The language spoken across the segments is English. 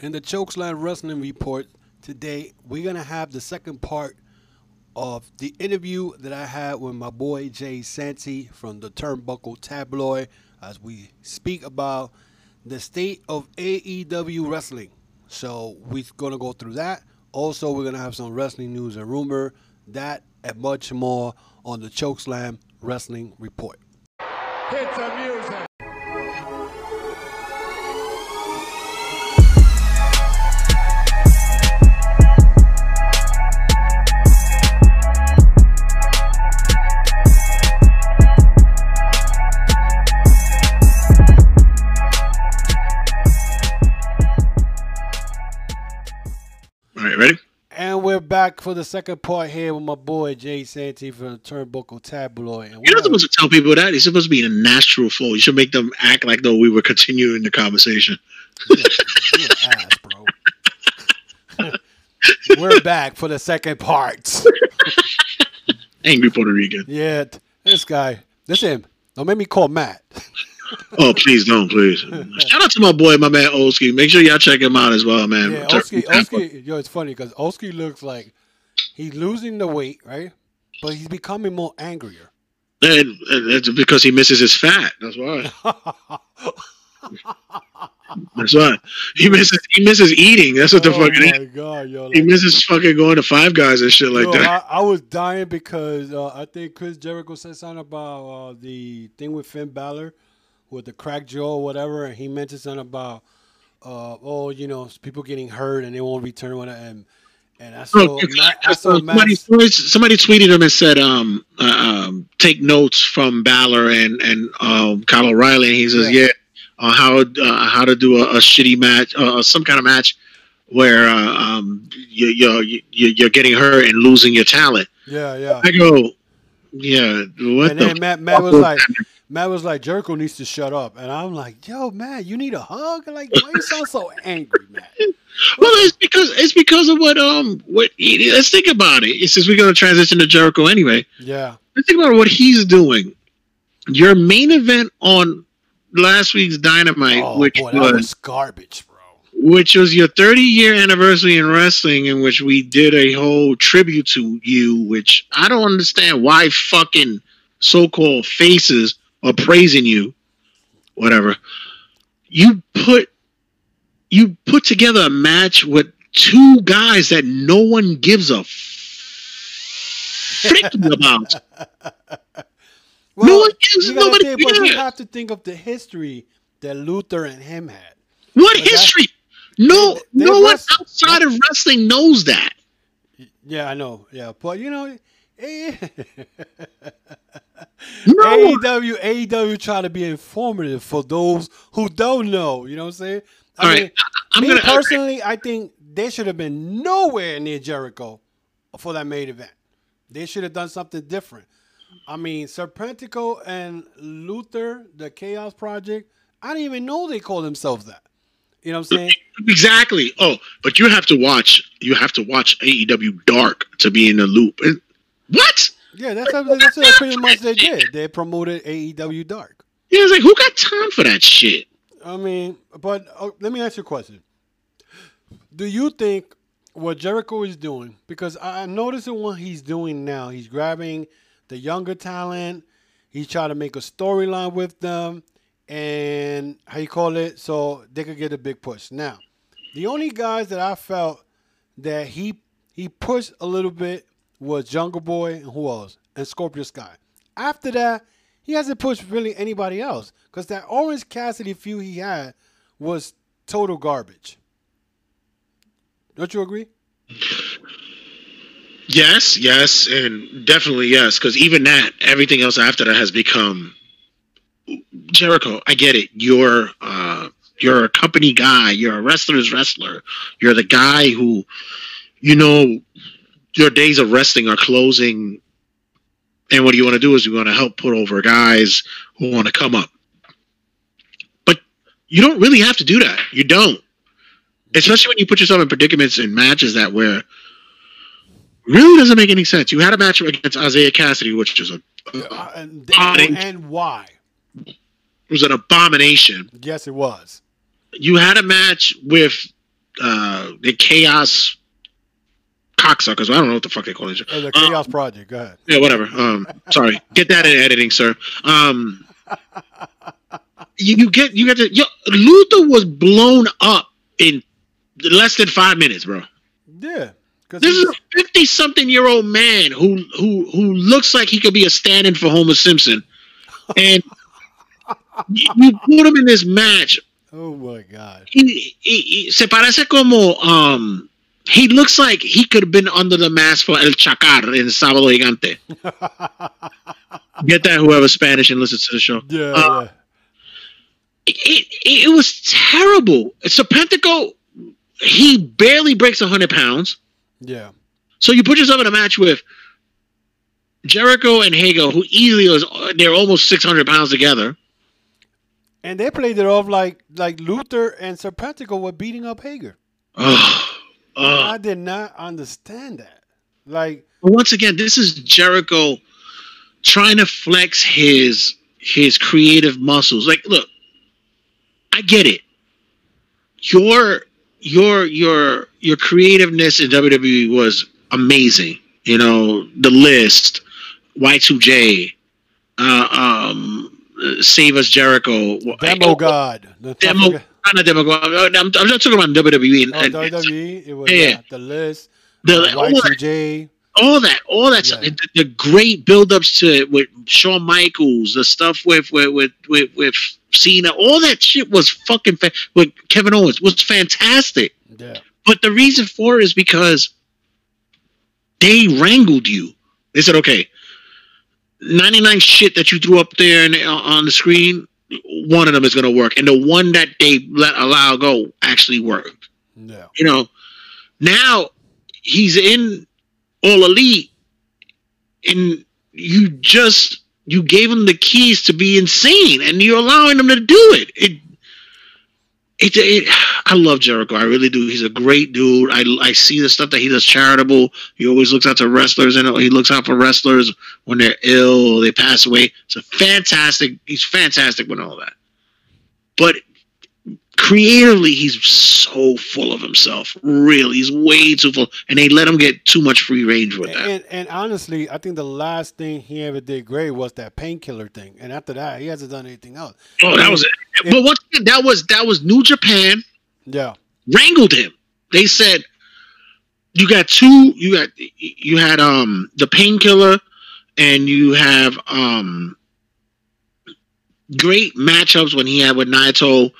in the Chokeslam Wrestling Report today, we're gonna have the second part of the interview that I had with my boy Jay Santy from the Turnbuckle Tabloid as we speak about the state of AEW wrestling. So we're gonna go through that. Also, we're gonna have some wrestling news and rumor, that and much more on the Chokeslam Wrestling Report. Hit the music. Back for the second part here with my boy Jay Santy from the Turnbuckle Tabloid. And You're not supposed to tell people that. You're supposed to be in a natural flow. You should make them act like though we were continuing the conversation. An ass, bro. We're back for the second part. Angry Puerto Rican. Yeah, this guy. This him. Don't make me call Matt. Oh, please don't, please. Shout out to my boy, my man Oski. Make sure y'all check him out as well, man. Yeah, Oski. Yo, it's funny because Oski looks like he's losing the weight, right? But he's becoming more angrier. And, and it's because he misses his fat. That's why. That's why. He misses. He misses eating. That's what the oh fucking. my god, yo! He misses fucking going to Five Guys and shit like Yo, that. I, I was dying because uh, I think Chris Jericho said something about uh, the thing with Finn Balor with the crack jaw or whatever, and he mentioned something about uh, oh, you know, people getting hurt and they won't return when I and and I saw Matt, I saw somebody, somebody tweeted him and said, um, uh, um, take notes from Balor and and um, Kyle O'Reilly. And he says, Yeah. yeah, uh, how uh, how to do a, a shitty match, uh, some kind of match where uh, um, you, you're you, you're getting hurt and losing your talent. yeah, yeah. I go, yeah, what And the then Matt, Matt was like, Matt was like, Jericho needs to shut up, and I'm like, yo, Matt, you need a hug. Like, why you sound so angry, Matt? Well, it's because it's because of what um what let's think about it. Says we're gonna transition to Jericho anyway. Yeah, Let's think about what he's doing. Your main event on last week's Dynamite, oh which boy, that was, was garbage, bro. which was your 30 year anniversary in wrestling, in which we did a whole tribute to you. Which I don't understand why fucking so called faces are praising you. Whatever. You put you put together a match with two guys that no one gives a frick about. Well, one gives- you nobody think, but you have to think of the history that Luther and him had. What history? No, They- they no one outside of wrestling knows that. Yeah, I know. Yeah, but you know, eh, No, AEW, AEW try to be informative for those who don't know. You know what I'm saying? I All mean, right, I'm me gonna personally, I think they should have been nowhere near Jericho for that main event. They should have done something different. I mean, Serpentico and Luther, the Chaos Project, I didn't even know they called themselves that. You know what I'm saying? exactly. Oh, but you have to watch. You have to watch AEW Dark to be in the loop. And- What? Yeah, that's what, that's what pretty much they did. They promoted AEW Dark. Yeah, it's like who got time for that shit? I mean, but uh, let me ask you a question. Do you think what Jericho is doing, because I- I'm noticing what he's doing now, he's grabbing the younger talent, he's trying to make a storyline with them, and how you call it, so they could get a big push. Now, the only guys that I felt that he he pushed a little bit was Jungle Boy and who else? And Scorpio Sky. After that, he hasn't pushed really anybody else because that Orange Cassidy feud he had was total garbage. Don't you agree? Yes, yes, and definitely yes. Because even that, everything else after that has become Jericho. I get it. You're uh, you're a company guy. You're a wrestler's wrestler. You're the guy who, you know, your days of resting are closing. And what you want to do is you want to help put over guys who want to come up. But you don't really have to do that. You don't. Especially when you put yourself in predicaments in matches that where really doesn't make any sense. You had a match against Isiah Kassidy, which is a Uh, and, and why? It was an abomination. Yes, it was. You had a match with uh the chaos cocksuckers. I don't know what the fuck they call it. Oh, the Chaos Project. Go ahead. Yeah, whatever. Um, sorry. Get that in editing, sir. Um, you, you get you get to yo, Luther was blown up in less than five minutes, bro. Yeah. This is a fifty-something year old man who who who looks like he could be a stand-in for Homer Simpson, and you, you put him in this match. oh my god. He, he, he- se parece como um. He looks like he could have been under the mask for El Chacal in Sábado Gigante. Get that, whoever Spanish and listens to the show. Yeah. Uh, yeah. it, it, it was terrible. Serpentico, he barely breaks 100 pounds. Yeah. So you put yourself in a match with Jericho and Hager, who easily was, they're almost 600 pounds together. And they played it off like like Luther and Serpentico were beating up Hager. Ugh. I did not understand that. Like, once again, this is Jericho trying to flex his his creative muscles. Like, look, I get it. Your your your your creativeness in WWE was amazing. You know, the list, Y2J, uh, um, Save Us Jericho, Demo God. The Demo, Demo, not Demo. I'm, I'm not talking about WWE. oh, and- WWE. It was Yeah. yeah, the list. the, all that Y2J. all that, all that stuff, the, the great build-ups to it with Shawn Michaels, the stuff with with with with, with Cena, all that shit was fucking fa- with Kevin Owens was fantastic. Yeah. But the reason for it is because they wrangled you. They said, okay, 99 shit that you threw up there and, uh, on the screen, one of them is going to work. And the one that they let allow go actually worked Yeah. you know, now he's in all elite, and you just you gave him the keys to be insane, and you're allowing him to do it. It, it, it I love Jericho. I really do. He's a great dude. I, I see the stuff that he does charitable. He always looks out to wrestlers, and he looks out for wrestlers when they're ill or they pass away. It's a fantastic. He's fantastic with all that. But creatively he's so full of himself really he's way too full and they let him get too much free range with that And, and honestly, I think the last thing he ever did great was that painkiller thing. And after that, he hasn't done anything else. oh that was it but once again that was that was new japan Yeah. wrangled him they said you got two you got you had um the painkiller and you have um great matchups when he had with naito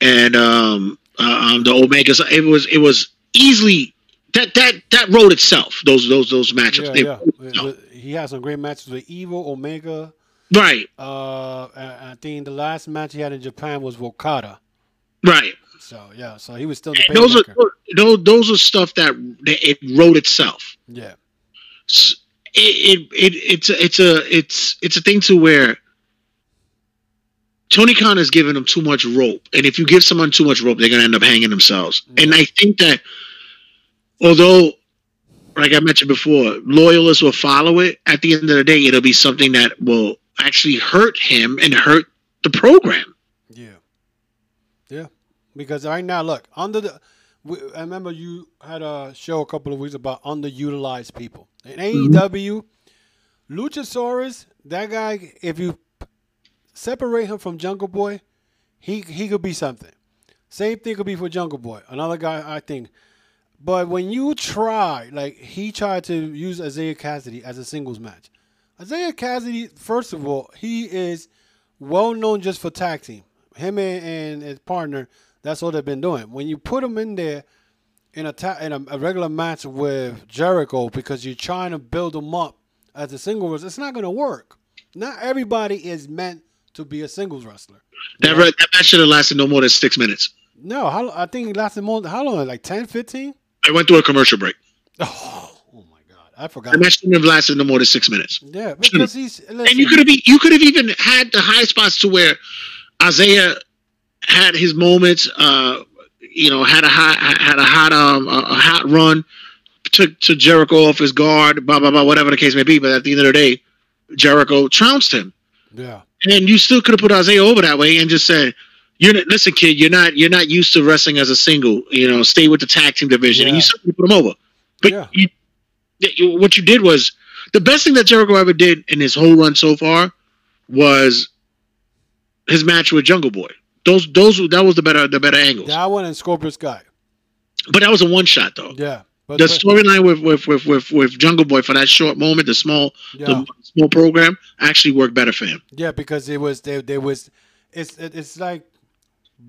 and um, uh, um the omegas it was it was easily that that that wrote itself those those those matchups. Yeah, They- yeah. He had some great matches with Evil, Omega. right. Uh, I think the last match he had in Japan was Okada. right. So yeah, so he was still the those are those, those are stuff that, that it wrote itself. Yeah, S- it, it, it it's a, it's a it's it's a thing to where Tony Khan has given them too much rope, and if you give someone too much rope, they're gonna end up hanging themselves. And I think that although, like I mentioned before, loyalists will follow it. At the end of the day, it'll be something that will actually hurt him and hurt the program. yeah, yeah. Because right now, look under the. I remember you had a show a couple of weeks about underutilized people in mm-hmm. AEW. Luchasaurus, that guy, if you separate him from Jungle Boy, he he could be something. Same thing could be for Jungle Boy, another guy I think. But when you try, like he tried to use Isiah Kassidy as a singles match, Isiah Kassidy, first of all, he is well known just for tag team. Him and, and his partner, that's all they've been doing. When you put him in there in a ta- in a, a regular match with Jericho because you're trying to build him up as a singles, it's not going to work. Not everybody is meant to be a singles wrestler. That, that match should have lasted no more than six minutes. No, how, I think it lasted more. How long? Like 10, 15? I went through a commercial break. Oh, oh my God, I forgot. The match shouldn't have lasted no more than six minutes. Yeah, because he's listen, And you could have be, you could have even had the high spots to where Isiah had his moments. Uh, you know, had a hot had a hot um a hot run, took to Jericho off his guard, blah blah blah, whatever the case may be. But at the end of the day, Jericho trounced him, yeah, and you still could have put Isiah over that way and just said, You're not, listen, kid. You're not you're not used to wrestling as a single. You know, stay with the tag team division, and Yeah. you certainly put him over. But Yeah. you, you, what you did was the best thing that Jericho ever did in his whole run so far was his match with Jungle Boy. Those those that was the better the better angles. That one and Scorpio Sky. But that was a one shot though. Yeah. But, The storyline with, with with with with Jungle Boy for that short moment, the small yeah. the small program actually worked better for him. Yeah, because it was there. There was, it's it's like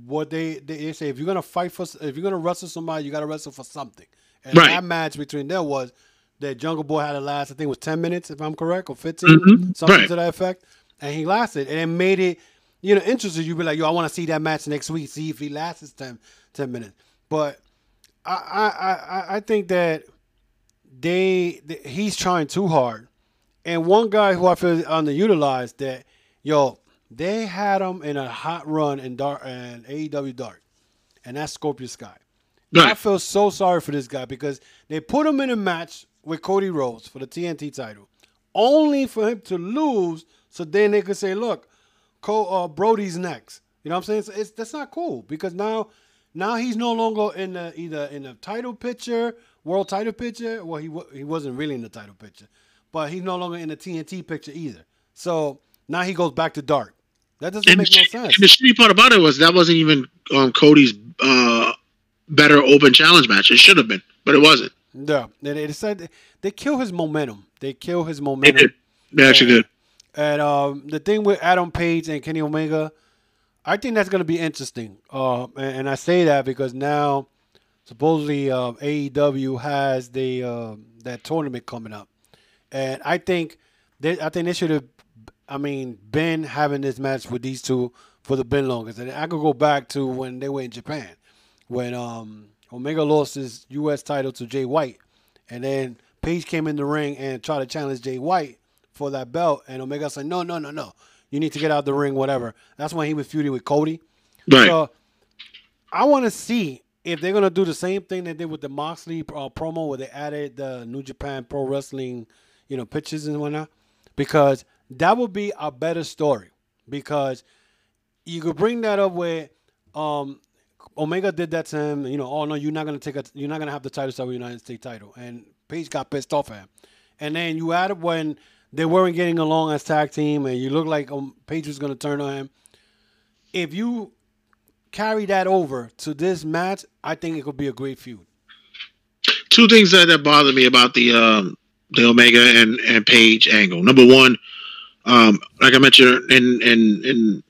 what they they say. If you're gonna fight for, if you're gonna wrestle somebody, you gotta wrestle for something. And Right. that match between them was that Jungle Boy had to last. I think it was ten minutes, if I'm correct, or 15 Mhm, something right. to that effect. And he lasted, and it made it, you know, interesting. You'd be like, yo, I want to see that match next week. See if he lasts 10, 10 minutes. But I I I, think that they, he's trying too hard. And one guy who I feel is underutilized that yo they had him in a hot run in dark and AEW Dark, and that's Scorpio Sky. I feel so sorry for this guy because they put him in a match with Cody Rhodes for the TNT title, only for him to lose. So then they could say, "Look, Cole, uh, Brodie's next." You know what I'm saying? So it's that's not cool because now, now he's no longer in the either in the title picture, world title picture. Well, he he wasn't really in the title picture, but he's no longer in the TNT picture either. So now he goes back to dark. That doesn't And, make no sense. and the shitty part about it was that wasn't even um, Cody's uh, better open challenge match. It should have been, but it wasn't. Yeah, they, they decided they kill his momentum. They kill his They momentum. did. They actually did. And um, the thing with Adam Page and Kenny Omega, I think that's going to be interesting. Uh, and, and I say that because now, supposedly, uh, AEW has the uh, that tournament coming up, and I think they, I think they should have. I mean, been having this match with these two for the been longest, and I could go back to when they were in Japan, when um, Omega lost his U.S. title to Jay White, and then Page came in the ring and tried to challenge Jay White for that belt, and Omega said, "No, no, no, no, you need to get out the ring, whatever." That's when he was feuding with Cody. Right. So I want to see if they're gonna do the same thing they did with the Moxley uh, promo, where they added the New Japan Pro Wrestling, you know, pictures and whatnot, because that would be a better story. Because you could bring that up where um, Omega did that to him. You know, oh no, you're not gonna take a, you're not gonna have the title with United States title, and Page got pissed off at him. And then you add it when they weren't getting along as tag team, and you look like um, Page was gonna turn on him. If you carry that over to this match, I think it could be a great feud. Two things that, that bother me about the um, the Omega and and Page angle. Number one, um, like I mentioned in in in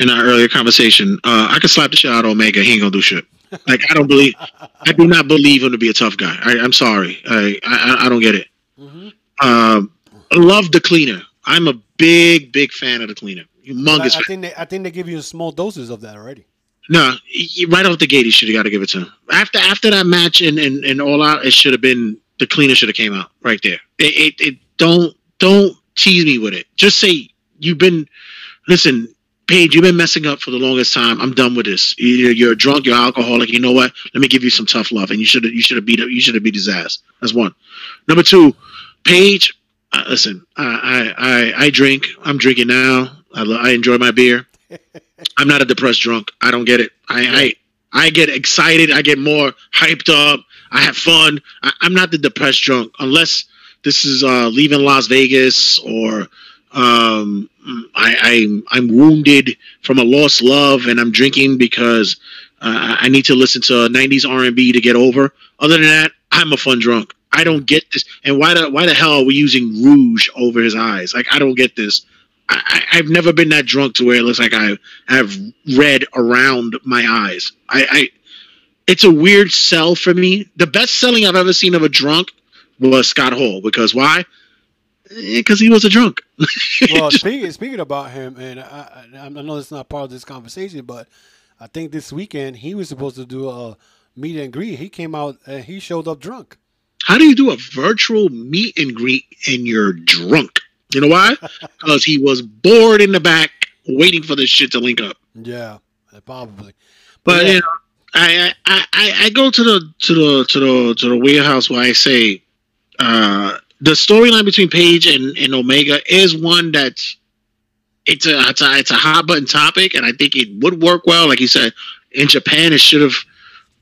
in our earlier conversation, uh, I could slap the shit out of Omega. He ain't gonna do shit. Like I don't believe, I do not believe him to be a tough guy. I, I'm sorry, I, I I don't get it. Mm-hmm. Um, I love the cleaner. I'm a big big fan of the cleaner. I, Humongous I fan. think they, I think they give you small doses of that already. No, he- right off the gate, he should have got to give it to him. After after that match and and, and all out, it should have been the cleaner should have came out right there. It, it it don't don't tease me with it. Just say you've been listen, Page. You've been messing up for the longest time. I'm done with this. You're, you're drunk. You're alcoholic. You know what? Let me give you some tough love, and you should have you should have beat up you should have beat his ass. That's one. Number two, Page. Uh, listen, I, I I I drink. I'm drinking now. I, lo- I enjoy my beer. I'm not a depressed drunk. I don't get it. I I, I get excited. I get more hyped up. I have fun. I, I'm not the depressed drunk unless this is uh, leaving Las Vegas or um, I, I'm I'm wounded from a lost love and I'm drinking because uh, I need to listen to 90s R&B to get over. Other than that, I'm a fun drunk. I don't get this. And why the why the hell are we using rouge over his eyes? Like I don't get this. I, I've never been that drunk to where it looks like I have red around my eyes. I, I it's a weird sell for me. The best selling I've ever seen of a drunk was Scott Hall because why? Eh, because he was a drunk. well, speaking speaking about him, and I, I, I know it's not part of this conversation, but I think this weekend he was supposed to do a meet and greet. He came out and he showed up drunk. How do you do a virtual meet and greet and you're drunk? You know why? Because he was bored in the back waiting for this shit to link up. Yeah, probably. But Yeah. you know, I, I I I go to the to the to the to the warehouse where I say uh, the storyline between Page and, and Omega is one that's it's a it's a it's a hot button topic, and I think it would work well. Like you said, in Japan, it should have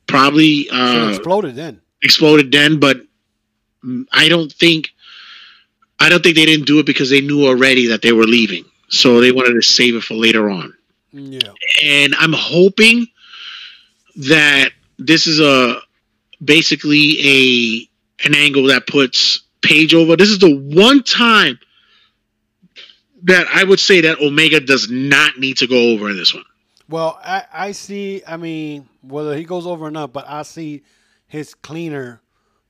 probably uh, exploded then. exploded then, but I don't think I don't think they didn't do it because they knew already that they were leaving, so they wanted to save it for later on. Yeah. And I'm hoping that this is a basically a an angle that puts Page over. This is the one time that I would say that Omega does not need to go over in this one. Well, I, I see. I mean, whether he goes over or not, but I see his cleaner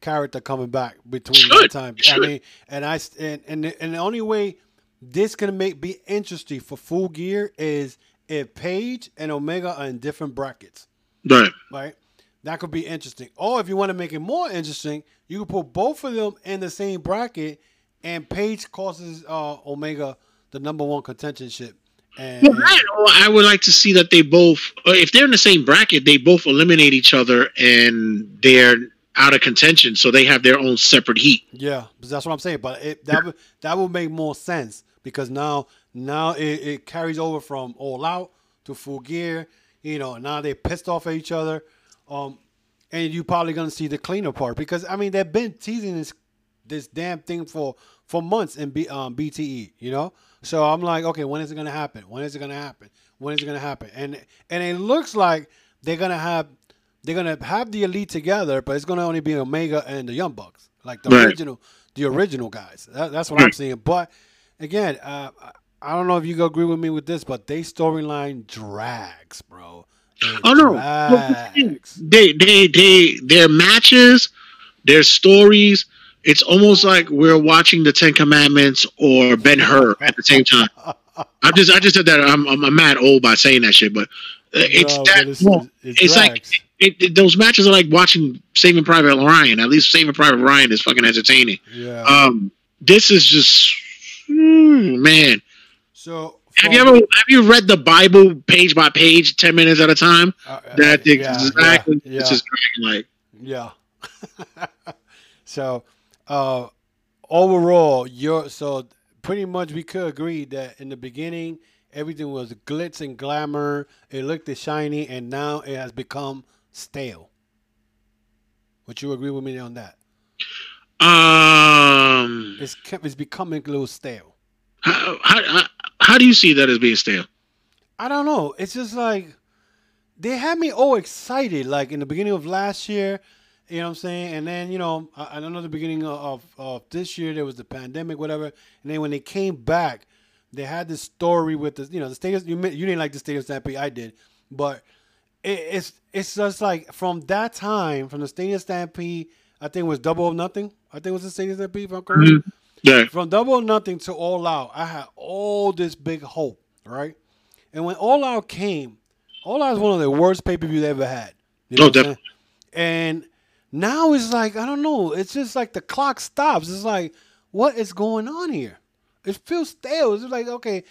character coming back between Should, that time. I mean, and I and and the, and the only way this can make be interesting for full gear is if Page and Omega are in different brackets, Right. right? That could be interesting. Or if you want to make it more interesting, you could put both of them in the same bracket, and Page causes uh, Omega the number one contentionship. And, Well, that, or I would like to see that they both, if they're in the same bracket, they both eliminate each other and they're out of contention, so they have their own separate heat. Yeah, that's what I'm saying. But it, that would that would make more sense because now now it, it carries over from all out to full gear. You know, now they're pissed off at each other. Um, and you're probably gonna see the cleaner part because I mean they've been teasing this this damn thing for for months in B, um, BTE. You know, so I'm like, okay, when is it gonna happen? When is it gonna happen? When is it gonna happen? And and it looks like they're gonna have they're gonna have the elite together, but it's gonna only be Omega and the Young Bucks, like the Right. original the original guys. That, that's what I'm Right. seeing. But again, uh, I- I don't know if you agree with me with this, but they storyline drags, bro. It Oh no, drags. they they they their matches, their stories. It's almost like we're watching the Ten Commandments or Ben Hur at the same time. I just I just said that I'm I'm, I'm mad old by saying that shit, but uh, it's No, that. but it's- it's like drags. It, it- those matches are like watching Saving Private Ryan. At least Saving Private Ryan is fucking entertaining. Yeah. Um, this is just hmm, man. so Have you ever have you read the Bible page by page, ten minutes at a time? uh, uh, That's yeah, exactly yeah, it's yeah. just like Yeah. so, uh, overall, you're so pretty much we could agree that in the beginning everything was glitz and glamour. It looked shiny, and now it has become stale. Would you agree with me on that? um. It's kept, it's becoming a little stale. How, how, how, do you see that as being stale? I don't know. It's just like they had me all excited, like in the beginning of last year. You know what I'm saying? And then you know, I, I don't know the beginning of, of, of this year there was the pandemic, whatever. And then when they came back, they had this story with the you know the stadium. You you didn't like the stadium stampede, I did, but it, it's it's just like from that time, from the stadium stampede, I think it was double or nothing. I think it was the stadium stampede. If I'm correct Mhm. Yeah. from double or nothing to all out, I had all this big hope, right? And when all out came, all out is one of the worst pay per views they ever had. You Oh, what I'm definitely. And now it's like I don't know. It's just like the clock stops. It's like what is going on here? It feels stale. It's like okay,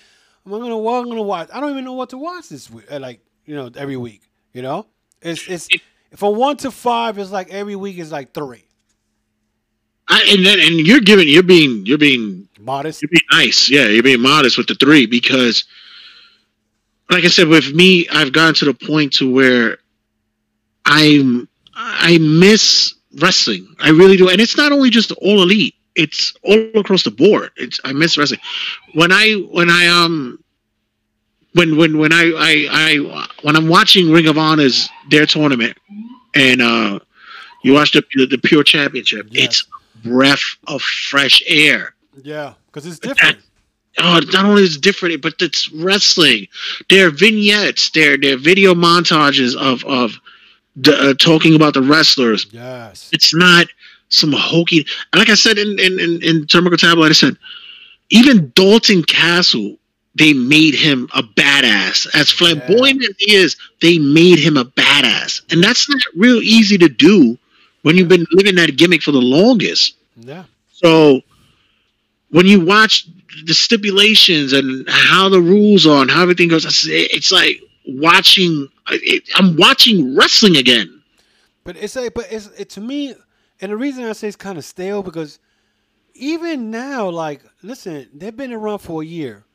am I gonna what I'm gonna watch? I don't even know what to watch this week. uh, Like you know, every week. You know, it's it's from one to five. It's like every week is like three. I, and then and you're giving you're being you're being Modest. you're being nice. Yeah, you're being modest with the three because, like I said, with me, I've gotten to the point to where I'm I miss wrestling. I really do, and it's not only just all elite. It's all across the board. It's I miss wrestling. When I when I um when when when I I, I when I'm watching Ring of Honor's their tournament and uh you watch the the, the Pure Championship, Yes. it's breath of fresh air Yeah, because it's different. oh, not only is it different, but it's wrestling. There are vignettes, there, there are video montages of of the, uh, talking about the wrestlers. Yes. It's not some hokey. Like I said in in in, in Turnbuckle Tabloid, I said even Dalton Castle, they made him a badass. As flamboyant as he is, they made him a badass, and that's not real easy to do when you've been living that gimmick for the longest. Yeah. So when you watch the stipulations and how the rules are and how everything goes, it's- like watching. It, I'm watching wrestling again. But it's a, but it's it to me, and the reason I say it's kind of stale because even now, like, listen, they've been around for a year.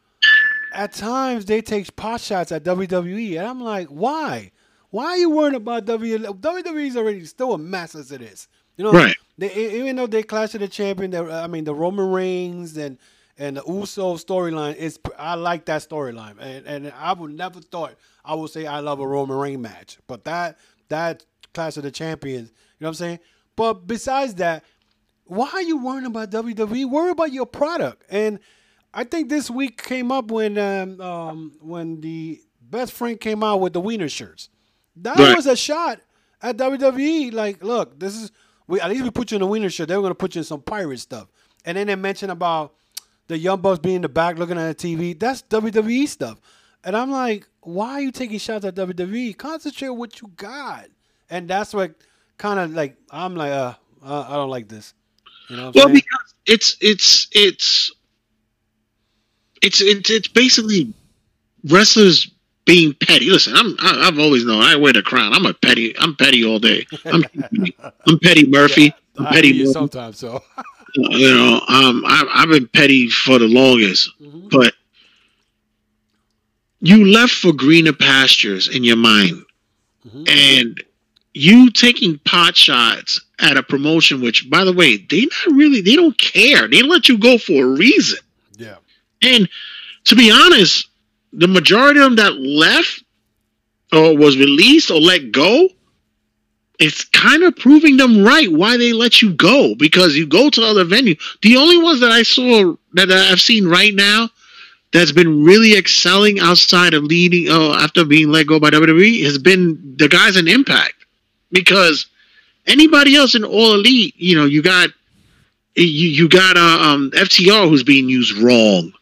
At times they take pot shots at WWE, and I'm like, why? Why are you worrying about WWE? WWE's already still a mess as it is. You know, Right. They, even though they clash of the champion, uh, I mean the Roman Reigns and and the Uso storyline is. I like that storyline, and and I would never thought I would say I love a Roman Reigns match, but that that clash of the champions, you know what I'm saying? But besides that, why are you worrying about WWE? Worry about your product. And I think this week came up when um, um, when the best friend came out with the wiener shirts. That Right. was a shot at WWE. Like, look, this is we at least we put you in a wiener shirt. They were gonna put you in some pirate stuff. And then they mentioned about the young bucks being in the back looking at the TV. That's WWE stuff. And I'm like, why are you taking shots at WWE? Concentrate what you got. And that's what kind of like I'm like, uh, uh, I don't like this. You know Well, saying? because it's it's it's it's it's it's basically wrestlers being petty. Listen, I'm I, I've always known I wear the crown. I'm a petty. I'm petty all day. I'm I'm petty Murphy. I'm I petty. hear you Murphy. sometimes. So You know, um, I, I've been petty for the longest, Mhm. but you left for greener pastures in your mind, Mhm. and you taking pot shots at a promotion, which, by the way, they not really, they don't care. They let you go for a reason. And to be honest, the majority of them that left or was released or let go, it's kind of proving them right why they let you go because you go to other venue. The only ones that I saw that I've seen right now that's been really excelling outside of leading uh, after being let go by WWE has been the guys in Impact because anybody else in All Elite, you know, you got you you got uh, um, FTR who's being used wrong.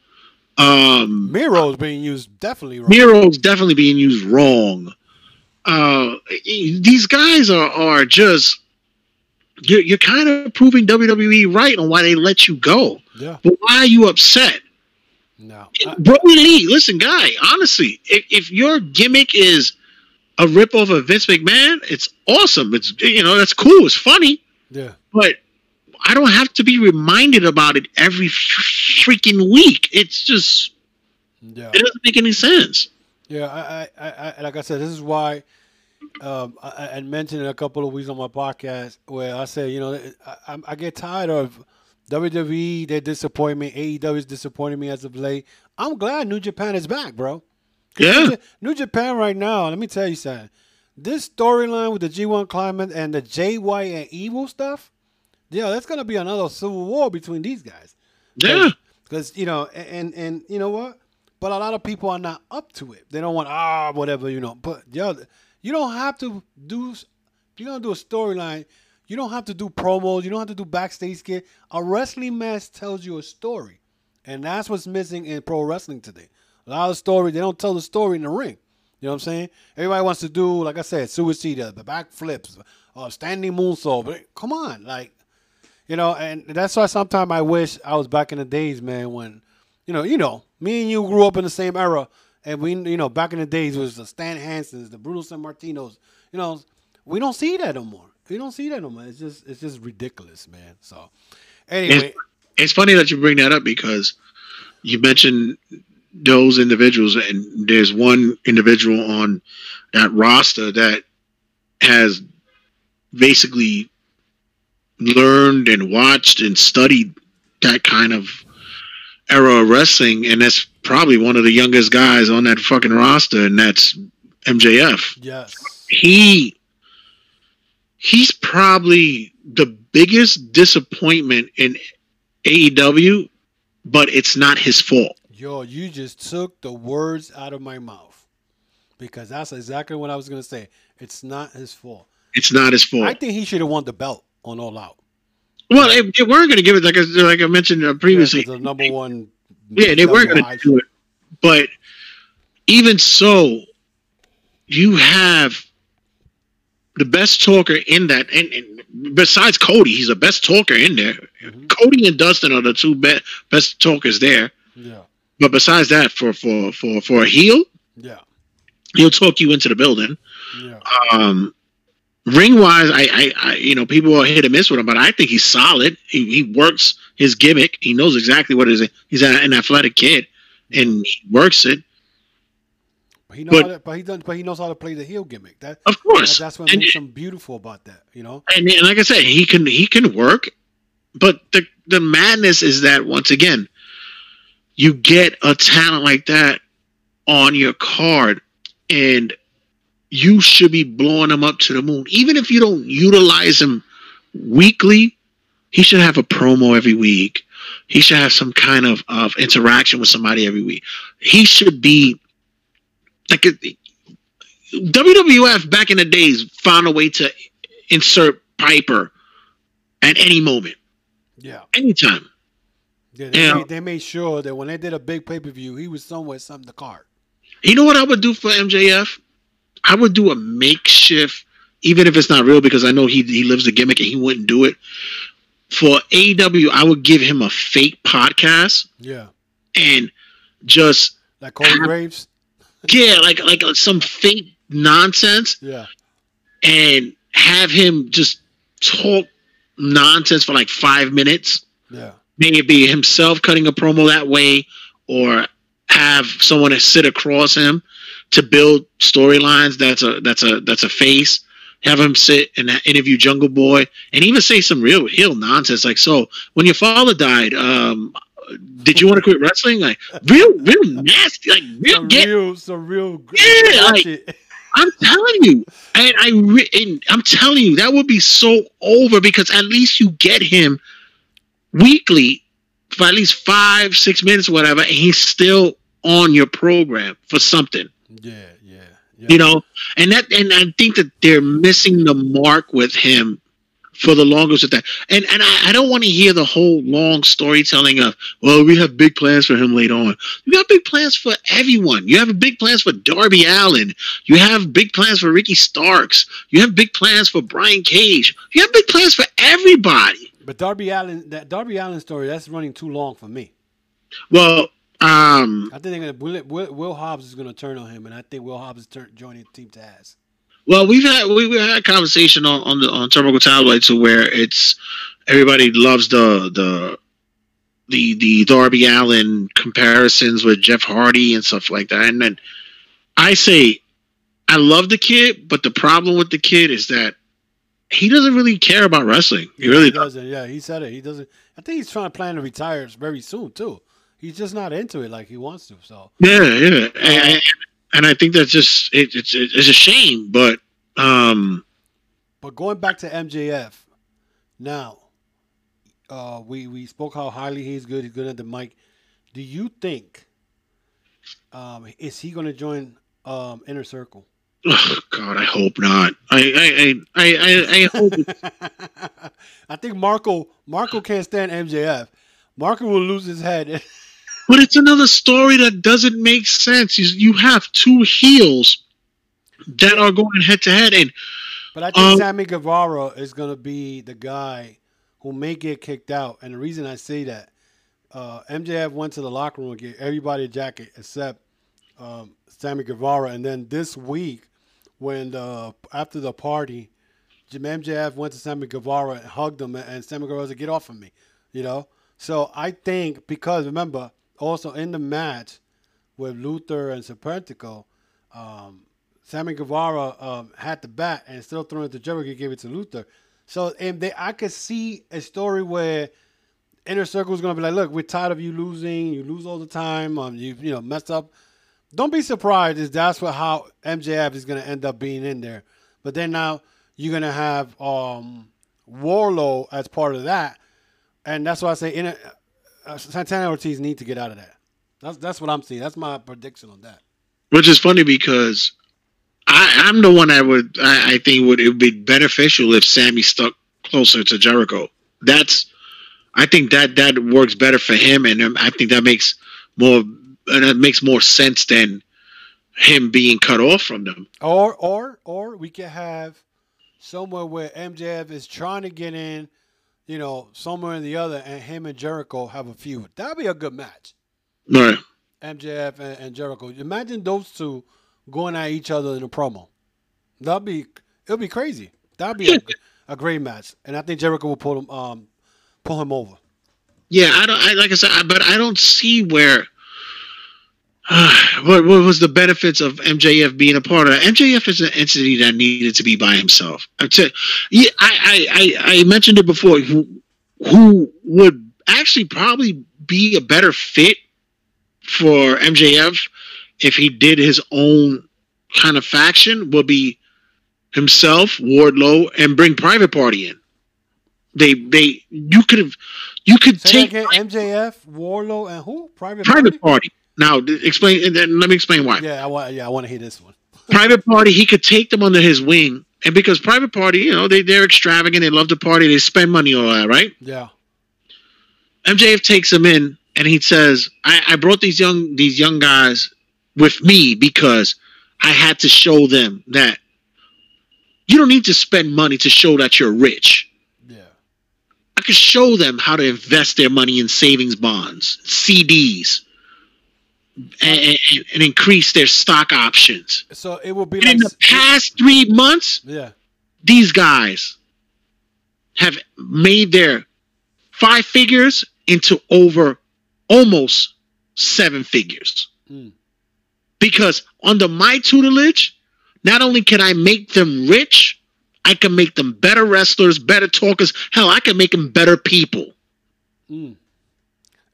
Um, Miro's being used definitely wrong. Miro's definitely being used wrong. Uh, these guys are are just you're, you're kind of proving WWE right on why they let you go. yeah, But why are you upset? no, I- Brodie Lee, listen, guy, honestly, if, if your gimmick is a ripoff of Vince McMahon, it's awesome. It's you know, that's cool, it's funny, yeah. but I don't have to be reminded about it every freaking week. It's just Yeah, it doesn't make any sense. yeah. I, I, I, I like I said, this is why um, I, I- mentioned it a couple of weeks on my podcast where I said, you know, I, I- get tired of WWE. They disappoint me. AEW is disappointing me as of late. I'm glad New Japan is back, bro. Yeah. New, New Japan right now. Let me tell you something. This storyline with the G1 Climax and the JY and Evil stuff, yeah, that's gonna be another civil war between these guys. Yeah. because you know, and and you know what? But a lot of people are not up to it. They don't want ah whatever you know. But yo, you don't have to do. If you're gonna do a storyline, you don't have to do promos. You don't have to do backstage skit. A wrestling match tells you a story, and that's what's missing in pro wrestling today. A lot of story they don't tell the story in the ring. You know what I'm saying? Everybody wants to do, like I said, suicide, the back flips, uh, standing moonsault. But come on, like you know, and that's why sometimes I wish I was back in the days, man, when, you know, you know, me and you grew up in the same era, and we, you know, back in the days was the Stan Hansens, the Bruno Sammartinos, you know, we don't see that no more. We don't see that no more. It's just, it's just ridiculous, man. So, anyway, It's funny that you bring that up because you mentioned those individuals, and there's one individual on that roster that has basically learned and watched and studied that kind of era of wrestling, and that's probably one of the youngest guys on that fucking roster, and that's MJF yes, he he's probably the biggest disappointment in AEW, but it's not his fault. yo, you just took the words out of my mouth because that's exactly what I was gonna say. It's not his fault. It's not his fault. I think he should have won the belt on All Out. well, they, they weren't going to give it like I, like I mentioned uh, previously. Yeah, the number one. Yeah, they weren't going to do it. But even so, you have the best talker in that, and, and besides Cody, he's the best talker in there. Mhm. Cody and Dustin are the two be- best talkers there. Yeah, But besides that, for for for for a heel, yeah, he'll talk you into the building. yeah. Um, ring wise, I, I, I, you know, people are hit and miss with him, but I think he's solid. He, he works his gimmick. He knows exactly what it is. He's an athletic kid. and he works it. But he knows But- how to, but he does, but he knows how to play the heel gimmick. That Of course, that's what and, makes him beautiful about that. You know. and, and like I said, he can he can work, but the the madness is that once again, you get a talent like that on your card, and you should be blowing him up to the moon. Even if you don't utilize him weekly, he should have a promo every week. He should have some kind of, of interaction with somebody every week. He should be like a, WWF back in the days found a way to insert Piper at any moment, Yeah. anytime. Yeah, they. Made, they made sure that when they did a big pay per view, he was somewhere something to card. You know what I would do for MJF? I would do a makeshift, even if it's not real, because I know he he lives the gimmick and he wouldn't do it. For AEW, I would give him a fake podcast Yeah, and just like Corey Graves. yeah, like like uh, some fake nonsense, Yeah, and have him just talk nonsense for like five minutes. yeah, Maybe it be himself cutting a promo that way, or have someone sit across him to build storylines. That's a that's a that's a face. Have him sit and interview Jungle Boy, and even say some real real nonsense like, "So when your father died, um, did you want to quit wrestling?" Like real real nasty, like real some get. real, some real. Yeah, like- I'm telling you, and I re- and I'm telling you that would be so over because at least you get him weekly for at least five six minutes or whatever, and he's still on your program for something. Yeah, yeah, yeah. you know and that and i think that they're missing the mark with him for the longest of that. And and i, I don't want to hear the whole long storytelling of well we have big plans for him later on. You got big plans for everyone. You have big plans for darby allin you have big plans for ricky starks. You have big plans for brian cage. You have big plans for everybody. But Darby Allin, that Darby Allin story, that's running too long for me. well um I think they're gonna Will, Will, Will Hobbs is gonna turn on him, and I think Will Hobbs is turn, joining Team Taz. Well, we've had we we had a conversation on on the on Turnbuckle Tabloid to where it's everybody loves the the the the Darby Allin comparisons with Jeff Hardy and stuff like that. And then I say I love the kid, but the problem with the kid is that he doesn't really care about wrestling. He really he doesn't. doesn't. Yeah, he said it. He doesn't. I think he's trying to plan to retire very soon too. He's just not into it like he wants to. So Yeah, yeah. And, and I think that's just it, it's it's a shame, but um But going back to MJF, now, uh, we we spoke how highly he's good. He's good at the mic. Do you think, um, is he going to join um, Inner Circle? oh God, I hope not. I I I I, I, I hope I think Marco Marco can't stand MJF. Marco will lose his head. But it's another story that doesn't make sense. You, have two heels that are going head to head, and But I think Um, Sammy Guevara is going to be the guy who may get kicked out. And the reason I say that, uh, MJF went to the locker room and gave everybody a jacket except um, Sammy Guevara. And then this week, when the, after the party, Jim MJF went to Sammy Guevara and hugged him, and Sammy Guevara said, "Get off of me," you know. So I think because remember, also in the match with Luther and Serpentico, um, Sammy Guevara um, had the bat and still throwing it to Jericho, he gave it to Luther. So and they, I could see a story where Inner Circle is gonna be like, look, we're tired of you losing. You lose all the time. Um, you you know messed up. Don't be surprised if that's what how MJF is gonna end up being in there. But then now you're gonna have um, Wardlow as part of that, and that's why I say Inner uh, Santana Ortiz need to get out of that. That's that's what I'm seeing. That's my prediction on that. which is funny because I, I'm the one that would I, I think would it would be beneficial if Sammy stuck closer to Jericho. That's I think that that works better for him, and um, I think that makes more and that makes more sense than him being cut off from them. Or or or we could have somewhere where MJF is trying to get in, you know, somewhere in the other, and him and Jericho have a feud. That'd be a good match. Right. MJF and, and Jericho. Imagine those two going at each other in a promo. That'd be it'll be crazy. That'd be a, a great match, and I think Jericho will pull him um pull him over. Yeah, I don't. I, like I said, I, but I don't see where what, what was the benefits of MJF being a part of it? MJF is an entity that needed to be by himself. I'm t- yeah, I, I, I, I mentioned it before. Who, who would actually probably be a better fit for MJF if he did his own kind of faction would be himself, Wardlow, and bring Private Party in. They they you could have you could Say take MJF, Wardlow, and who? Private Private Party? Party. Now explain and then let me explain why. Yeah, I want. Yeah, I want to hear this one. Private Party, he could take them under his wing. And because Private Party, you know, they, they're extravagant, they love to party, they spend money, all that, right? Yeah. MJF takes them in and he says, I, I brought these young these young guys with me because I had to show them that you don't need to spend money to show that you're rich. Yeah. I could show them how to invest their money in savings bonds, CDs, and, and, increase their stock options. So it will be like. in the past three months, Yeah. these guys have made their five figures into over almost seven figures. Mm. Because under my tutelage, not only can I make them rich, I can make them better wrestlers, better talkers. Hell, I can make them better people. Mm.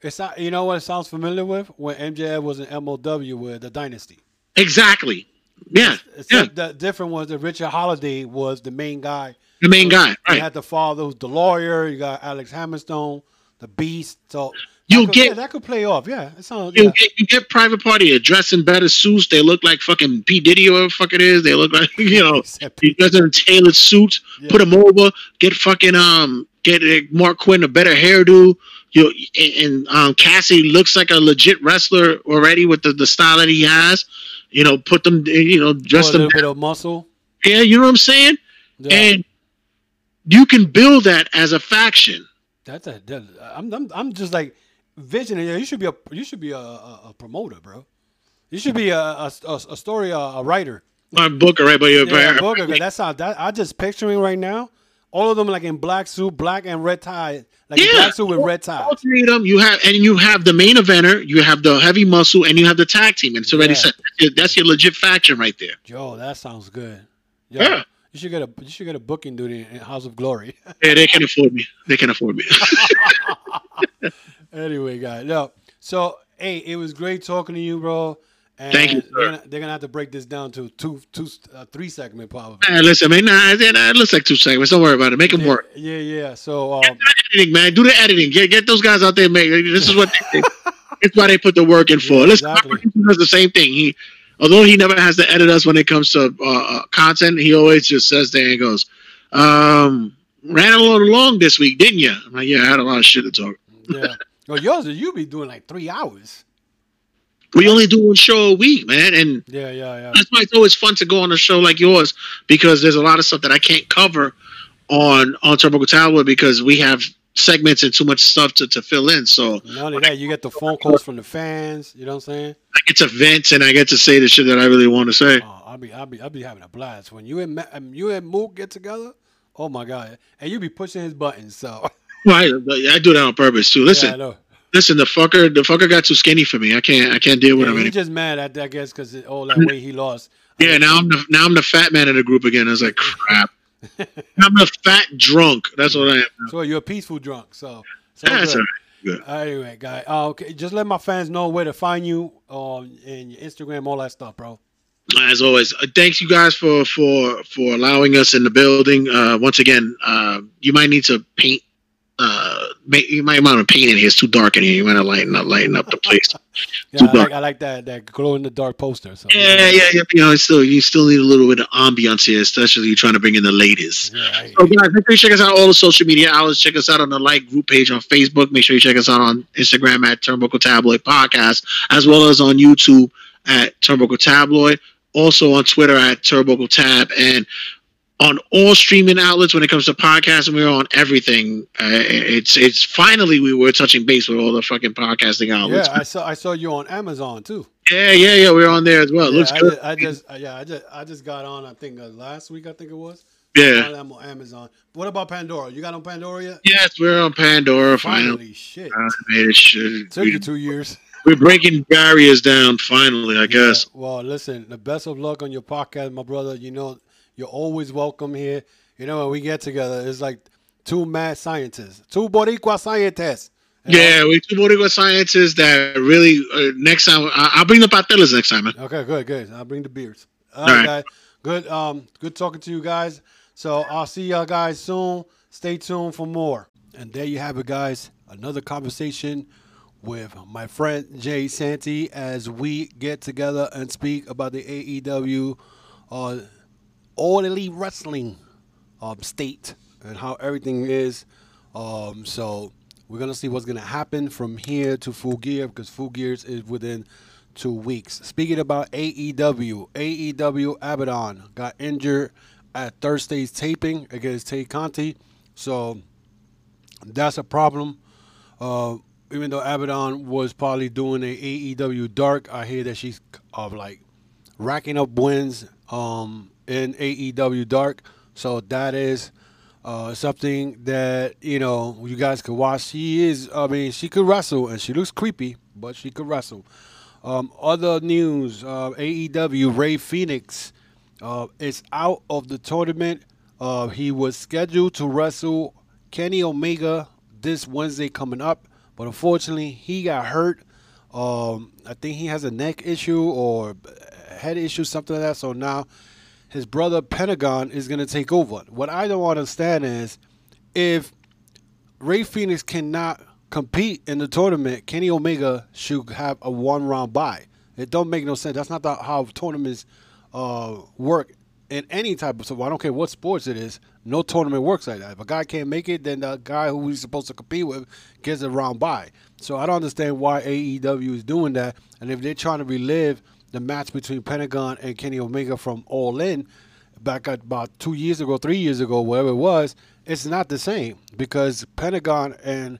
It's not. You know what it sounds familiar with when MJF was in MLW with the Dynasty. Exactly. Yeah. It's Yeah. the different was that Richard Holliday was the main guy. The main guy. Right. You had the father who's the lawyer. You got Alex Hammerstone, the Beast. So could, get- yeah, that could play off. Yeah, it sounds. You, Yeah. get, you get private party dressed in better suits. They look like fucking P Diddy or whatever fuck it is. They look like you know. He dressed in tailored suits. Yeah. Put them over. Get fucking um. Get Marq Quen a better hairdo. You and, um Cassie looks like a legit wrestler already with the, the style that he has. You know, put them. You know, dress a them. little bit of muscle. Yeah, you know what I'm saying. Yeah. And you can build that as a faction. That's a. That, I'm, I'm. I'm just like visioning. Yeah, you should be a. You should be a, a, a promoter, bro. You should be a a, a, a story a, a writer. My booker, right? But you're Yeah, Booker, that's how that I just picturing right now. All of them like in black suit, black and red tie, like a Yeah. black suit with red tie. all three of them you have and you have the main eventer you have the heavy muscle and you have the tag team and it's already Yeah. set that's your legit faction right there Yo, that sounds good. Yo, Yeah. You should get a you should get a booking duty in House of Glory. yeah they can afford me they can afford me anyway, guys. No. So hey, it was great talking to you, bro. And Thank you, sir. They're gonna, they're gonna have to break this down to two, two, uh, three segment probably. Man, listen man nah, nah, it looks like two segments don't worry about it make them Yeah, work yeah, yeah. So um, editing man do the editing get, get those guys out there make this is what they, it's why they put the work in for Yeah, listen exactly. does the same thing he although he never has to edit us when it comes to uh, uh, content he always just says there and goes um ran a little long this week didn't you i'm like yeah i had a lot of shit to talk yeah. Well, yours you be doing like three hours. We only do one show a week, man, and Yeah, yeah, yeah. that's why it's always fun to go on a show like yours because there's a lot of stuff that I can't cover on on Turbo Tablet because we have segments and too much stuff to, to fill in. So Not only that, you get the phone calls from the fans. You know what I'm saying? I get to vent and I get to say the shit that I really want to say. Oh, I'll be, I'll be, I'll be having a blast when you and Ma- um, you and Mook get together. Oh my god, and you be pushing his buttons. So Well, I, I do that on purpose too. Listen, yeah, I know. Listen, the fucker, the fucker got too skinny for me. I can't, I can't deal with Yeah, him he's just mad at I guess, because all that weight he lost. Yeah, now I'm the now I'm the fat man in the group again. I was like, crap. I'm a fat drunk. That's what I am. So you're a peaceful drunk. So, so That's good. right. Good. Anyway, guy. Uh, okay, just let my fans know where to find you on and your Instagram, all that stuff, bro. as always uh, thanks you guys for for for allowing us in the building uh once again uh you might need to paint uh might want to paint in here. It's too dark in here. You want to lighten up lighten up the place. Yeah, I like. I like that that glow in the dark poster. So yeah yeah yeah you know it's still you still need a little bit of ambiance here especially you're trying to bring in the ladies. Yeah, I- so guys make sure you check us out on all the social media outlets. Check us out on the like group page on facebook. Make sure you check us out on instagram at turnbuckle tabloid podcast as well as on youtube at turnbuckle tabloid. Also on Twitter at Turbo Tab, and on all streaming outlets when it comes to podcasting. We're on everything. Uh, it's it's finally we were touching base with all the fucking podcasting outlets. yeah, I saw I saw you on Amazon too. Yeah, yeah, yeah. We're on there as well. Yeah, looks I good. just, I just, uh, yeah, I just, I just got on. I think uh, last week. I think it was. yeah. I'm on Amazon. What about Pandora? You got on Pandora yet? Yes, we're on Pandora. Finally, Finally, shit. Made it. Shit. Took you two years. we're breaking barriers down finally. I guess. Yeah, well, listen, the best of luck on your podcast, my brother. You know, you're always welcome here. You know, when we get together, it's like two mad scientists, two Boricua scientists. You know? Yeah, we two Boricua scientists that really. Uh, next time, I, will bring the patelas next time, man. Okay, good, good. I'll bring the beers. All, All right, guys. Good. Um, good talking to you guys. So I'll see y'all guys soon. Stay tuned for more. And there you have it, guys. Another conversation with my friend Jay Santy as we get together and speak about the AEW uh, Elite Wrestling um, state and how everything is. Um, so we're gonna see what's gonna happen from here to Full Gear because Full Gears is within two weeks. Speaking about AEW, AEW Abaddon got injured at Thursday's taping against Tay Conti, so that's a problem. Uh, even though Abaddon was probably doing a AEW Dark, I hear that she's of uh, like racking up wins um, in AEW Dark. So that is uh, something that you know you guys could watch. She is, I mean, she could wrestle, and she looks creepy, but she could wrestle. Um, other news: uh, AEW Rey Fenix uh, is out of the tournament. Uh, he was scheduled to wrestle Kenny Omega this Wednesday coming up. But unfortunately, he got hurt. Um, I think he has a neck issue or head issue, something like that. So now his brother Pentagon is going to take over. What I don't understand is if Rey Fenix cannot compete in the tournament, Kenny Omega should have a one round bye. It don't make no sense. That's not the, how tournaments uh, work in any type of so I don't care what sports it is. No tournament works like that. If a guy can't make it, then the guy who he's supposed to compete with gets a round bye. So I don't understand why AEW is doing that. And if they're trying to relive the match between Pentagon and Kenny Omega from All In back about two years ago, three years ago, whatever it was, it's not the same because Pentagon and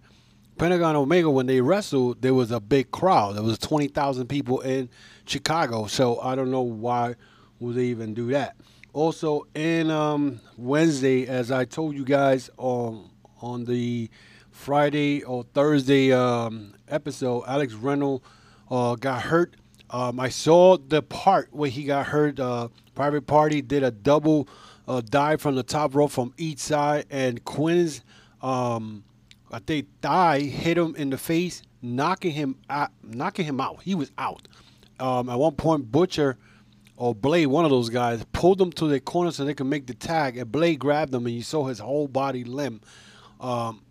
Pentagon Omega when they wrestled, there was a big crowd. There was twenty thousand people in Chicago. So I don't know why would they even do that. Also, in um, Wednesday, as I told you guys on on the Friday or Thursday um, episode, Alex Reynolds uh, got hurt. Um, I saw the part where he got hurt. Uh, Private Party did a double uh, dive from the top rope from each side, and Quen's, um, I think, thigh hit him in the face, knocking him out. Knocking him out. He was out. Um, at one point, Butcher or Blade, one of those guys, pulled them to the corner so they could make the tag, and Blade grabbed them, and you saw his whole body limb. Um,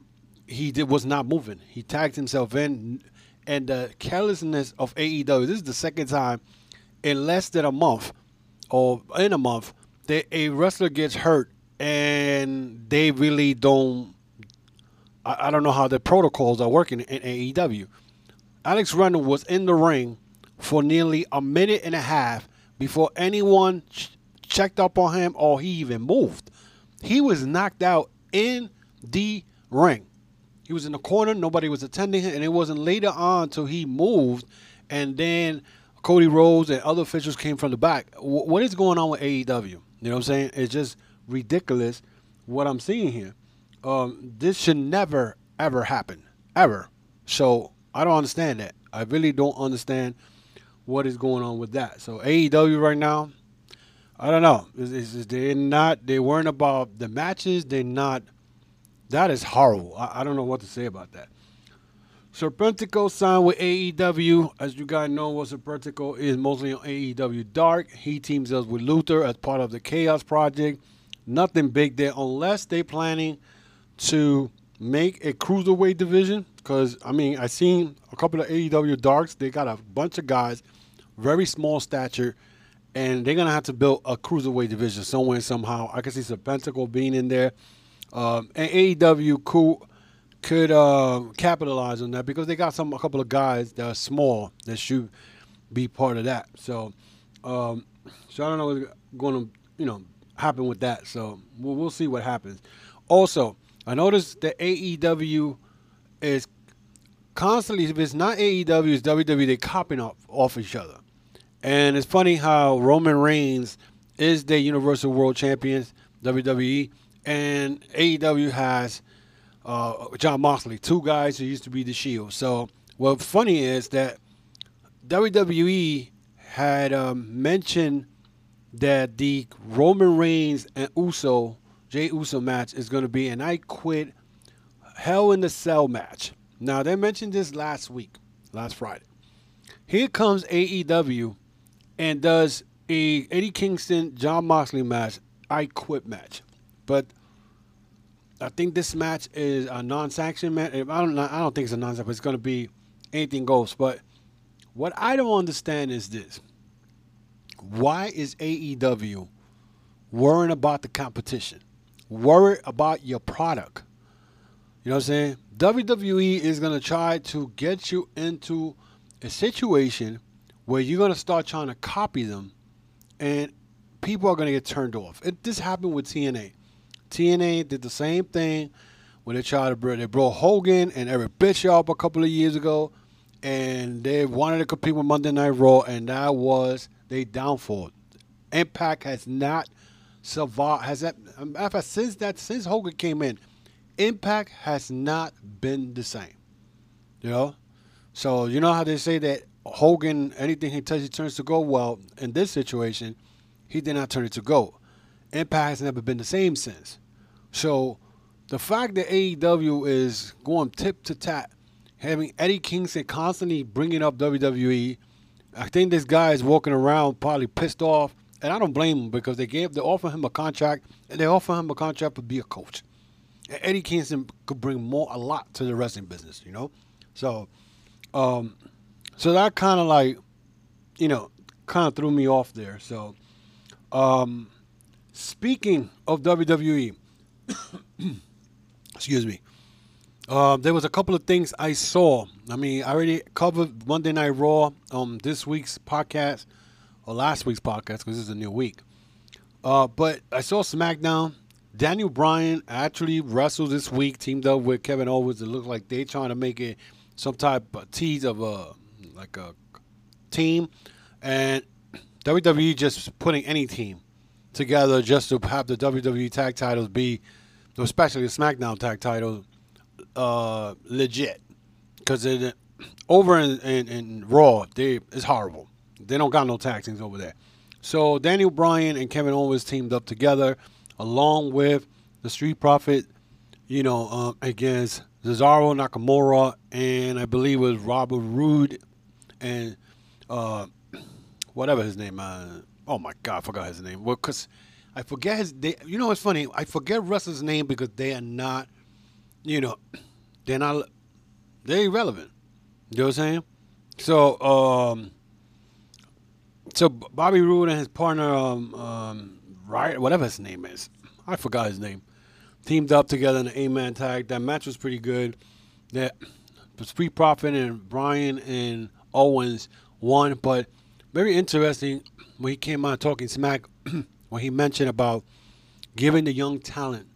he did was not moving. He tagged himself in, and the carelessness of AEW. This is the second time in less than a month, or in a month, that a wrestler gets hurt, and they really don't. I, I don't know how the protocols are working in AEW. Alex Reynolds was in the ring for nearly a minute and a half before anyone ch- checked up on him or he even moved. He was knocked out in the ring. He was in the corner, nobody was attending him, and it wasn't later on until he moved, and then Cody Rhodes and other officials came from the back. W- what is going on with AEW? You know what I'm saying? It's just ridiculous what I'm seeing here. Um, this should never, ever happen. Ever. So I don't understand that. I really don't understand what is going on with that. So AEW right now, I don't know. It's, it's, they're not. They weren't about the matches. They're not. That is horrible. I, I don't know what to say about that. Serpentico signed with AEW. As you guys know, what Serpentico is mostly on AEW Dark. He teams up with Luther as part of the Chaos Project. Nothing big there unless they're planning to make a cruiserweight division. Because I mean, I seen a couple of AEW Darks. They got a bunch of guys very small stature, and they're gonna have to build a cruiserweight division somewhere somehow. I can see Serpentico being in there, um, and AEW could could uh, capitalize on that because they got some a couple of guys that are small that should be part of that. So, um, so I don't know what's going to you know happen with that. So we'll, we'll see what happens. Also, I noticed that AEW is constantly if it's not AEW, it's WWE. They're copying off, off each other. And it's funny how Roman Reigns is the Universal World Champion, WWE, and AEW has uh, Jon Moxley, two guys who used to be the Shield. So what's funny is that WWE had um, mentioned that the Roman Reigns and Uso, Jay Uso match is going to be an I Quit Hell in the Cell match. Now, they mentioned this last week, last Friday. Here comes AEW and does a Eddie Kingston, Jon Moxley match, I Quit match. But I think this match is a non-sanction match. I don't, I don't think it's a non-sanction, it's going to be anything goes. But what I don't understand is this why is AEW worrying about the competition? Worry about your product. You know what I'm saying? WWE is going to try to get you into a situation where you're going to start trying to copy them and people are going to get turned off. It, this happened with TNA. TNA did the same thing when they tried to bring, they brought Hogan and Eric Bischoff a couple of years ago and they wanted to compete with Monday Night Raw and that was they downfall. Impact has not survived. Has that? Since that since Hogan came in, Impact has not been the same. You know, so you know how they say that Hogan anything he touches turns to gold. Well, in this situation, he did not turn it to gold. Impact has never been the same since. So the fact that AEW is going tip to tap, having Eddie Kingston constantly bringing up WWE I think this guy is walking around probably pissed off, and I don't blame him because they gave they offer him a contract, and they offer him a contract to be a coach. And Eddie Kingston could bring more a lot to the wrestling business, you know. So, um, so that kind of like, you know, kind of threw me off there. So, um, speaking of WWE, excuse me. Uh, there was a couple of things I saw. I mean, I already covered Monday Night Raw on um, this week's podcast or last week's podcast because this is a new week. Uh, but I saw SmackDown. Daniel Bryan actually wrestled this week, teamed up with Kevin Owens. It looked like they trying to make it some type of tease of a like a team, and WWE just putting any team together just to have the WWE tag titles be, especially the SmackDown tag titles, uh, legit because over in, in, in, Raw, they it's horrible. They don't got no tag teams over there. So Daniel Bryan and Kevin Owens teamed up together, along with the Street Profit, you know, um, against Cesaro Nakamura and I believe it was Robert Roode and uh, whatever his name. Uh, oh my God, I forgot his name. Well, cause I forget his. They, you know, what's funny. I forget wrestlers' name because they are not you know, they're not they're irrelevant. You know what I'm saying? So, um, so Bobby Roode and his partner, um, um, whatever his name is, I forgot his name, teamed up together in an eight-man tag. That match was pretty good. That Street Profit and Bryan and Owens won, but very interesting when he came out talking smack when he mentioned about giving the young talent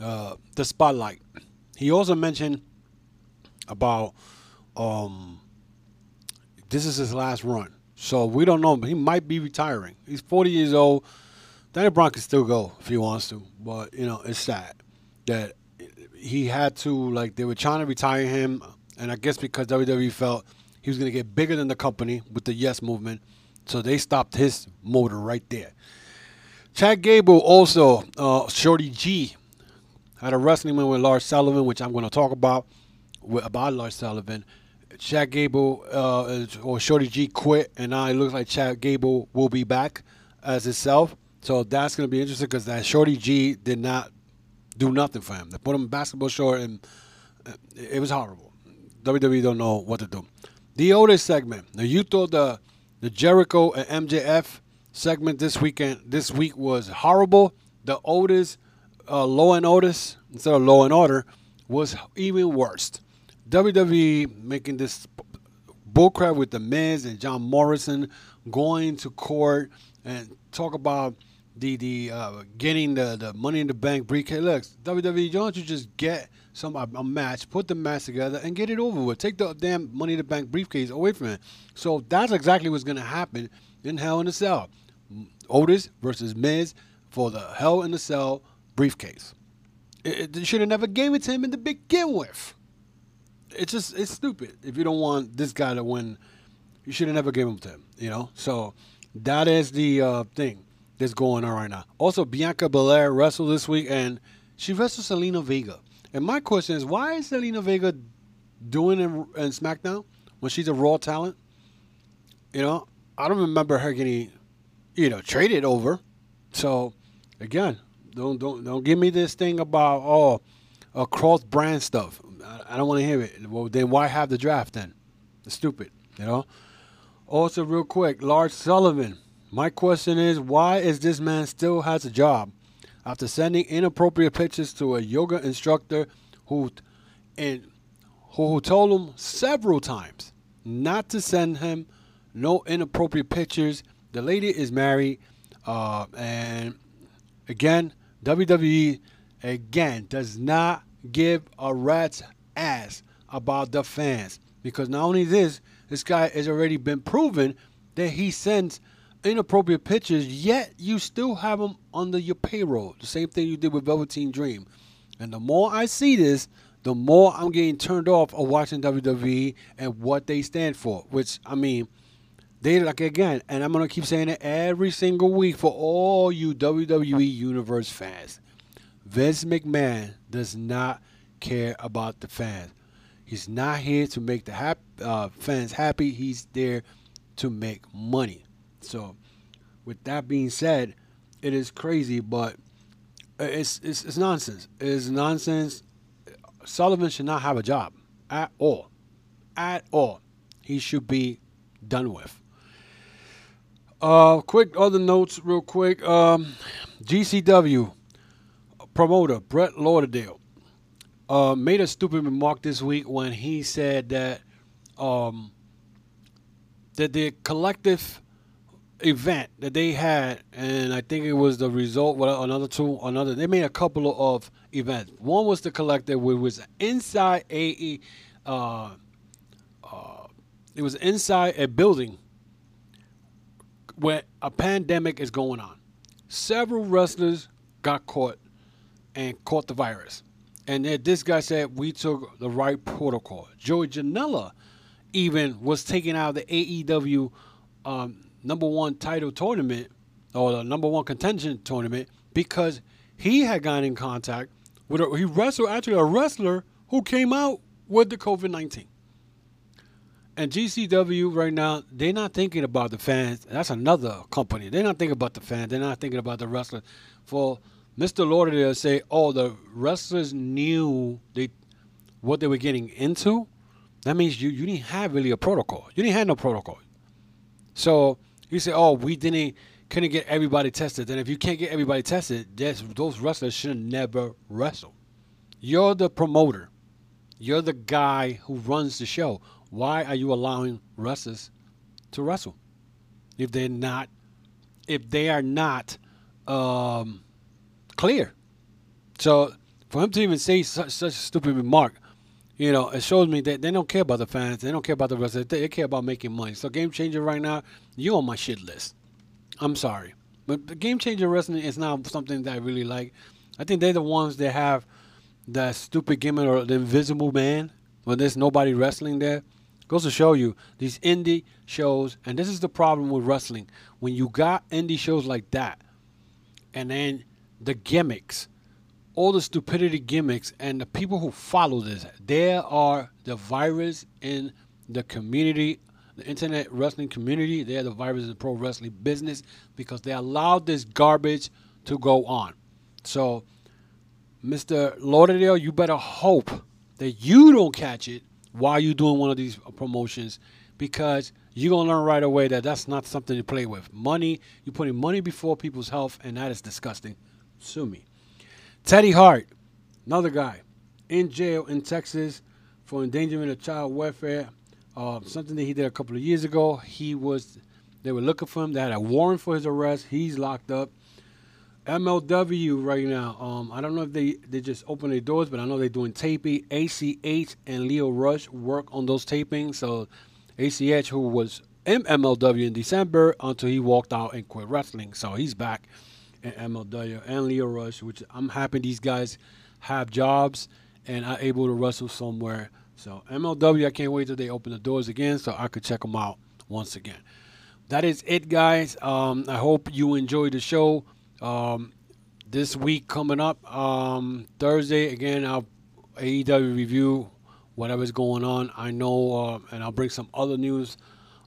uh, the spotlight. He also mentioned about um, this is his last run. So we don't know. He might be retiring. He's 40 years old. Daniel Bryan can still go if he wants to, but you know it's sad that he had to like they were trying to retire him, and I guess because WWE felt he was going to get bigger than the company with the Yes movement, so they stopped his motor right there. Chad Gable also, uh, Shorty G had a wrestling win with Lars Sullivan, which I'm going to talk about about Lars Sullivan. Chad Gable uh, or Shorty G quit, and now it looks like Chad Gable will be back as itself. So that's going to be interesting because that Shorty G did not do nothing for him. They put him in basketball short, and uh, it was horrible. WWE don't know what to do. The Otis segment. Now you thought the the Jericho and MJF segment this weekend this week was horrible. The Otis uh, and Otis instead of Law and Order was even worse. WWE making this bullcrap with the Miz and John Morrison going to court and talk about the the uh, getting the, the Money in the Bank briefcase. Look, WWE, don't you just get some a, a, match, put the match together, and get it over with. Take the damn Money in the Bank briefcase away from it. So that's exactly what's going to happen in Hell in a Cell. Otis versus Miz for the Hell in a Cell briefcase. It, it should have never gave it to him in the begin with. It's just it's stupid if you don't want this guy to win you should have never given him to him. You know, so that is the uh, thing that's going on right now. Also, Bianca Belair wrestled this week, and she wrestled Zelina Vega. And my question is, why is Zelina Vega doing in, in SmackDown when she's a Raw talent? You know, I don't remember her getting, you know, traded over. So, again, don't don't don't give me this thing about oh, uh, cross brand stuff. I, I don't want to hear it. Well, then why have the draft then? It's stupid, you know. Also, real quick, Lars Sullivan. My question is, why is this man still has a job after sending inappropriate pictures to a yoga instructor who, and who, told him several times not to send him no inappropriate pictures. The lady is married, uh, and again, WWE again does not give a rat's ass about the fans because not only this, this guy has already been proven that he sends inappropriate pictures, yet you still have him under your payroll. The same thing you did with Velveteen Dream. And the more I see this, the more I'm getting turned off of watching WWE and what they stand for. Which I mean, they like again, and I'm gonna keep saying it every single week for all you WWE Universe fans. Vince McMahon does not care about the fans. He's not here to make the hap- uh, fans happy. He's there to make money. So, with that being said, it is crazy, but it's it's, it's nonsense. It is nonsense. Sullivan should not have a job at all, at all. He should be done with. Uh, quick other notes, real quick. Um, GCW promoter Brett Lauderdale uh, made a stupid remark this week when he said that um, that the collective event that they had, and I think it was the result. Well, another two, another. They made a couple of events. One was the collective, which was inside a, uh, uh, it was inside a building where a pandemic is going on. Several wrestlers got caught and caught the virus. And then this guy said we took the right protocol. Joey Janela even was taken out of the AEW um, number one title tournament or the number one contention tournament because he had gotten in contact with a, he wrestled actually a wrestler who came out with the COVID nineteen. And GCW right now, they're not thinking about the fans. That's another company. They're not thinking about the fans. They're not thinking about the wrestlers. For Mr. Lauderdale say, "Oh, the wrestlers knew they what they were getting into." That means you you didn't have really a protocol. You didn't have no protocol. So you say, "Oh, we didn't couldn't get everybody tested." Then if you can't get everybody tested, those wrestlers should never wrestle. You're the promoter. You're the guy who runs the show. Why are you allowing wrestlers to wrestle if they're not if they are not um, clear. So for him to even say such, such a stupid remark, you know, it shows me that they don't care about the fans. They don't care about the rest. They, care about making money. So game changer right now, you on my shit list. I'm sorry, but game changer wrestling is not something that I really like. I think they're the ones that have that stupid gimmick or the invisible man when there's nobody wrestling there. Goes to show you these indie shows, and this is the problem with wrestling. When you got indie shows like that, and then the gimmicks, all the stupidity gimmicks, and the people who follow this. There are the virus in the community, the internet wrestling community. They are the virus in the pro wrestling business because they allowed this garbage to go on. So, Mr. Lauderdale, you better hope that you don't catch it while you're doing one of these promotions because you're going to learn right away that that's not something to play with. Money, you're putting money before people's health, and that is disgusting. Sue me. Teddy Hart, another guy, in jail in Texas for endangerment of child welfare. Uh, something that he did a couple of years ago. He was, they were looking for him. They had a warrant for his arrest. He's locked up. MLW right now. Um, I don't know if they, they just open their doors, but I know they're doing taping. ACH and Lio Rush work on those tapings. So ACH, who was in MLW in December until he walked out and quit wrestling. So he's back and MLW and Lio Rush, which I'm happy these guys have jobs and are able to wrestle somewhere. So MLW, I can't wait till they open the doors again so I could check them out once again. That is it, guys. Um, I hope you enjoyed the show. Um, this week coming up, um, Thursday, again, I'll AEW review whatever's going on. I know, uh, and I'll bring some other news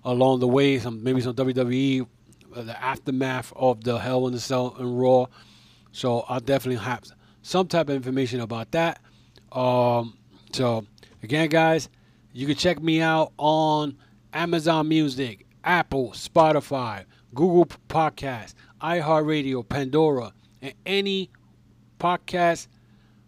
along the way, some maybe some WWE, uh, the aftermath of the Hell in the Cell and Raw. So I'll definitely have some type of information about that. Um, so again, guys, you can check me out on Amazon Music, Apple, Spotify, Google Podcast, iHeartRadio, Pandora, and any podcast,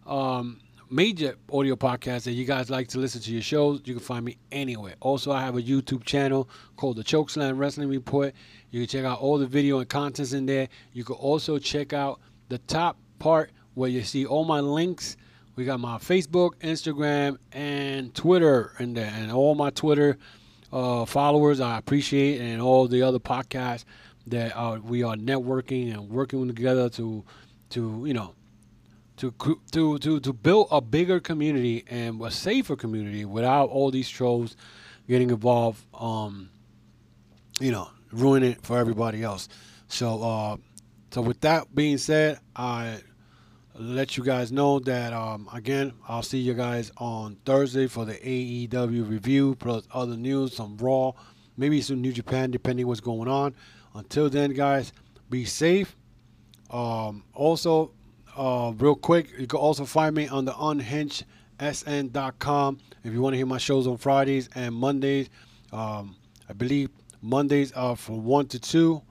um, major audio podcast that you guys like to listen to your shows. You can find me anywhere. Also, I have a YouTube channel called the Chokeslam Wrestling Report. You can check out all the video and contents in there. You can also check out the top part where you see all my links. We got my Facebook, Instagram, and Twitter in there, and all my Twitter uh, followers. I appreciate, and all the other podcasts that uh, we are networking and working together to, to you know, to to to to build a bigger community and a safer community without all these trolls getting involved. Um, you know, ruining it for everybody else. So, uh, so with that being said, I let you guys know that um, again I'll see you guys on Thursday for the AEW review plus other news, some Raw, maybe some New Japan, depending what's going on. Until then, guys, be safe. Um, also, uh, real quick, you can also find me on the unhingedsn.com if you want to hear my shows on Fridays and Mondays. Um, I believe Mondays are from 1 to 2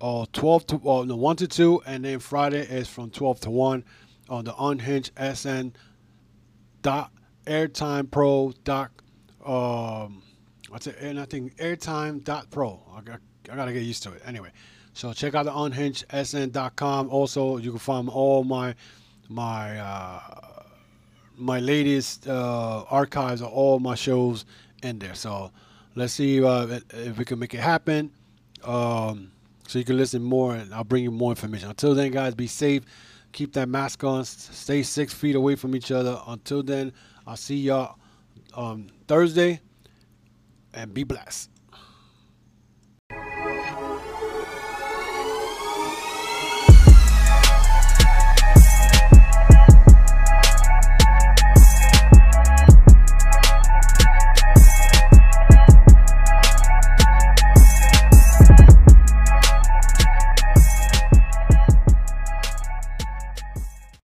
or 12 to well, no 1 to 2 and then Friday is from 12 to 1 on the unhinged sn dot airtime pro dot um what's it and I think airtime dot pro. I got I gotta get used to it. Anyway so check out the unhinged sn.com also you can find all my my uh my latest uh archives of all my shows in there. So let's see uh, if we can make it happen um so you can listen more and I'll bring you more information. Until then, guys, be safe. Keep that mask on. Stay six feet away from each other. Until then, I'll see y'all on Thursday and be blessed.